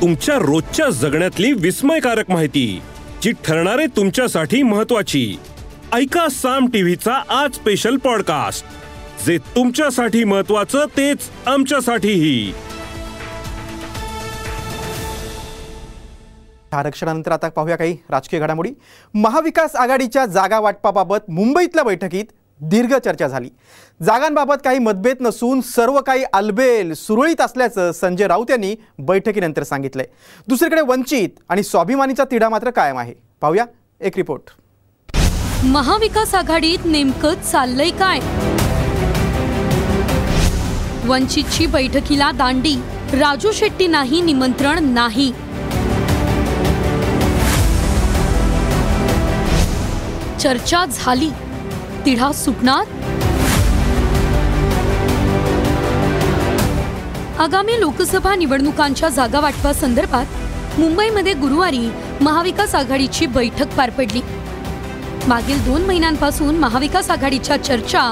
तुमच्या रोजच्या जगण्यातली विस्मयकारक माहिती जी ठरणारे तुमच्यासाठी महत्वाची ऐका साम टीव्हीचा आज स्पेशल पॉडकास्ट जे तुमच्यासाठी महत्वाचं तेच आमच्यासाठीही. आरक्षणानंतर आता पाहूया काही राजकीय घडामोडी. महाविकास आघाडीच्या जागा वाटपाबाबत मुंबईतल्या बैठकीत दीर्घ चर्चा झाली. जागांबाबत काही मतभेद नसून सर्व काही अलबेल सुरळीत असल्याचं संजय राऊत यांनी बैठकीनंतर सांगितलंय. दुसरीकडे वंचित आणि स्वाभिमानीचा तिढा मात्र कायम आहे. पाहूया एक रिपोर्ट. महाविकास आघाडीत नेमकं चाललंय काय? वंचितची बैठकीला दांडी राजू शेट्टी नाही निमंत्रण नाही. चर्चा झाली. तिढा सुटणार आगामी लोकसभा निवडणुकांच्या जागा वाटपासंदर्भात मुंबईमध्ये गुरुवारी महाविकास आघाडीची बैठक पार पडली. मागील दोन महिन्यांपासून महाविकास आघाडीच्या चर्चा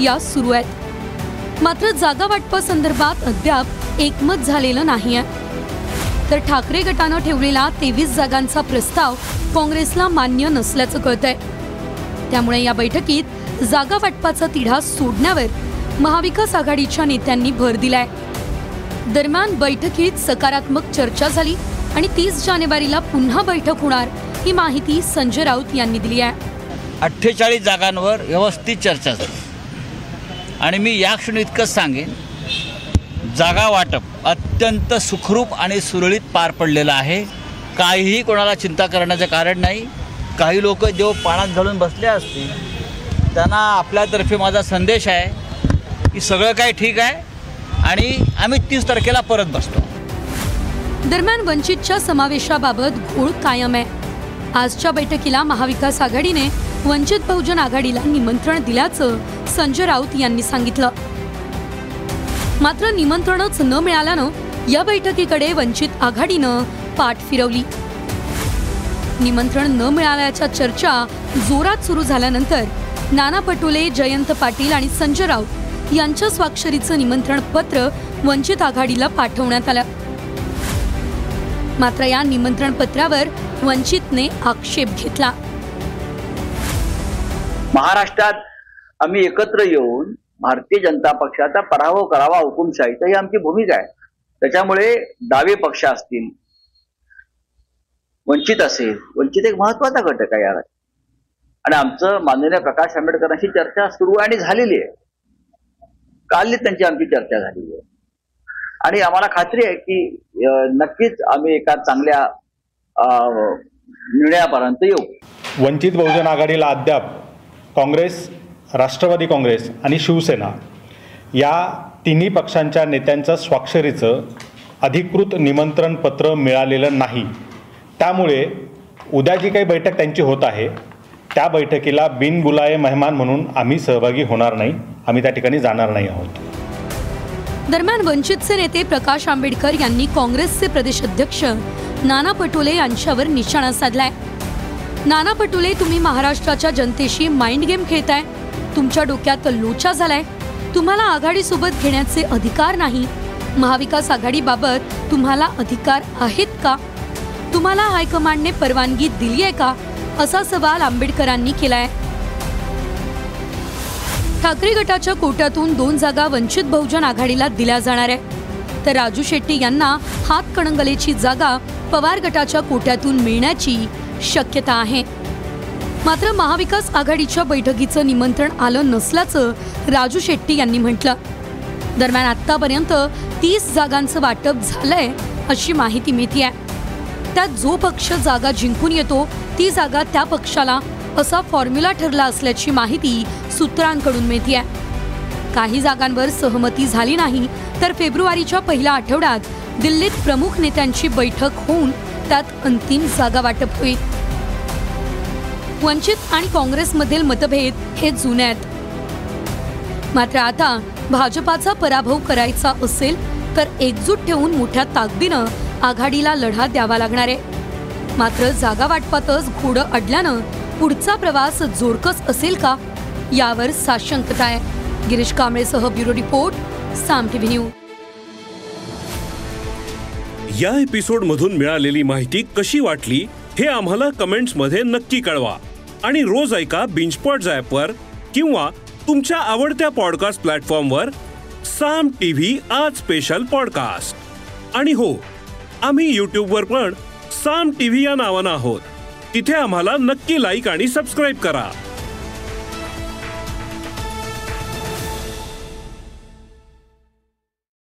या सुरू आहेत. मात्र जागा वाटपासंदर्भात अद्याप एकमत झालेलं नाही आहे तर ठाकरे गटानं ठेवलेला तेवीस जागांचा प्रस्ताव काँग्रेसला मान्य नसल्याचं कळतंय. त्यामुळे या बैठकीत जागा वाटपाचा तिढा सोडण्यावर महाविकास आघाडीच्या नेत्यांनी भर दिलाय. दरम्यान बैठकीत सकारात्मक चर्चा झाली आणि तीस जानेवारीला पुन्हा बैठक होणार ही माहिती संजय राऊत यांनी दिली आहे. अठ्ठेचाळीस जागांवर व्यवस्थित चर्चा झाली. आणि मी या क्षणी इतकंच सांगेन जागा वाटप अत्यंत सुखरूप आणि सुरळीत पार पडलेलं आहे. काहीही कोणाला चिंता करण्याचं कारण नाही. काही लोक जेव्हा पाण्यात घालून बसले असतील त्यांना आपल्यातर्फे माझा संदेश आहे की सगळं काय ठीक आहे आणि आम्ही तीस तारखेला परत बसतो. दरम्यान वंचितच्या समावेशाबाबत घोळ कायम आहे. आजच्या बैठकीला महाविकास आघाडीने वंचित बहुजन आघाडीला निमंत्रण दिल्याचं संजय राऊत यांनी सांगितलं. मात्र निमंत्रणच न मिळाल्यानं या बैठकीकडे वंचित आघाडीनं पाठ फिरवली. निमंत्रण न मिळाल्याच्या चर्चा जोरात सुरू झाल्यानंतर नाना पटोले जयंत पाटील आणि संजय राऊत यांच्या स्वाक्षरीचं निमंत्रण पत्र वंचित आघाडीला पाठवण्यात आलं. मात्र या निमंत्रण पत्रावर वंचितने आक्षेप घेतला. महाराष्ट्रात आम्ही एकत्र येऊन भारतीय जनता पक्षाचा पराभव करावा हुकुमशाहीचा ही आमची भूमिका आहे. त्याच्यामुळे डावे पक्ष असतील वंचित असेल वंचित एक महत्त्वाचा घटक आहे या आणि आमचं माननीय प्रकाश आंबेडकरांशी चर्चा सुरू आणि झालेली आहे. काल त्यांची आमची चर्चा झालेली आहे. आणि आम्हाला खात्री आहे की नक्कीच आम्ही एका चांगल्या निर्णयापर्यंत येऊ. वंचित बहुजन आघाडीला अद्याप काँग्रेस राष्ट्रवादी काँग्रेस आणि शिवसेना या तिन्ही पक्षांच्या नेत्यांचं स्वाक्षरीचं अधिकृत निमंत्रण पत्र मिळालेलं नाही. त्यामुळे उद्या जी काही बैठक त्यांची होत आहे त्या बैठकीला बिनबुलाये मेहमान म्हणून आम्ही सहभागी होणार नाही. आम्ही त्या ठिकाणी जाणार नाही आहोत. दरम्यान वंचितचे नेते प्रकाश आंबेडकर यांनी काँग्रेसचे प्रदेश अध्यक्ष नाना पटोले यांच्यावर निशाणा साधलाय. नाना पटोले तुम्ही महाराष्ट्राच्या जनतेशी माइंड गेम खेळताय. तुमच्या डोक्यात लोचा झालाय. तुम्हाला आघाडीसोबत घेण्याचे अधिकार नाही. महाविकास आघाडीबाबत तुम्हाला अधिकार आहेत का? तुम्हाला हायकमांडने परवानगी दिली आहे का? असा सवाल आंबेडकरांनी केलाय. ठाकरे गटाच्या कोट्यातून दोन जागा वंचित बहुजन आघाडीला दिल्या जाणार आहे तर राजू शेट्टी यांना हातकणंगलेची जागा पवार गटाच्या कोट्यातून मिळण्याची शक्यता आहे. मात्र महाविकास आघाडीच्या बैठकीचं निमंत्रण आलं नसल्याचं राजू शेट्टी यांनी म्हटलं. दरम्यान आतापर्यंत तीस जागांचं वाटप झालंय अशी माहिती मिळते आहे त्यात जो पक्ष जागा जिंकून येतो ती जागा त्या पक्षाला असा फॉर्म्युला ठरला असल्याची माहिती सूत्रांकडून मिळते आहे काही जागांवर सहमती झाली नाही तर फेब्रुवारीच्या पहिल्या आठवड्यात दिल्लीत प्रमुख नेत्यांची बैठक होऊन त्यात अंतिम जागा वाटप होईल. वंचित आणि काँग्रेसमधील मतभेद हे जुने आहेत. मात्र आता भाजपाचा पराभव करायचा असेल तर एकजूट ठेवून मोठ्या ताकदीनं आघाडीला लढा द्यावा लागणार आहे. मात्र जागा वाटपातच घोडं अडल्यानं पुढचा प्रवास जोरकस असेल का? यावर साशंकता आहे. Girish कांबळेसह bureau report Saam TV news या एपिसोड मधून मिळालेली माहिती कशी वाटली हे आम्हाला कमेंट्समध्ये नक्की कळवा. आणि रोज ऐका बिंचपॉट वर किंवा तुमच्या आवडत्या पॉडकास्ट प्लॅटफॉर्मवर साम टीव्ही आज स्पेशल पॉडकास्ट. आणि हो आम्ही युट्यूबवर पण साम टीव्ही या नावानं आहोत. तिथे आम्हाला नक्की लाईक आणि सबस्क्राईब करा.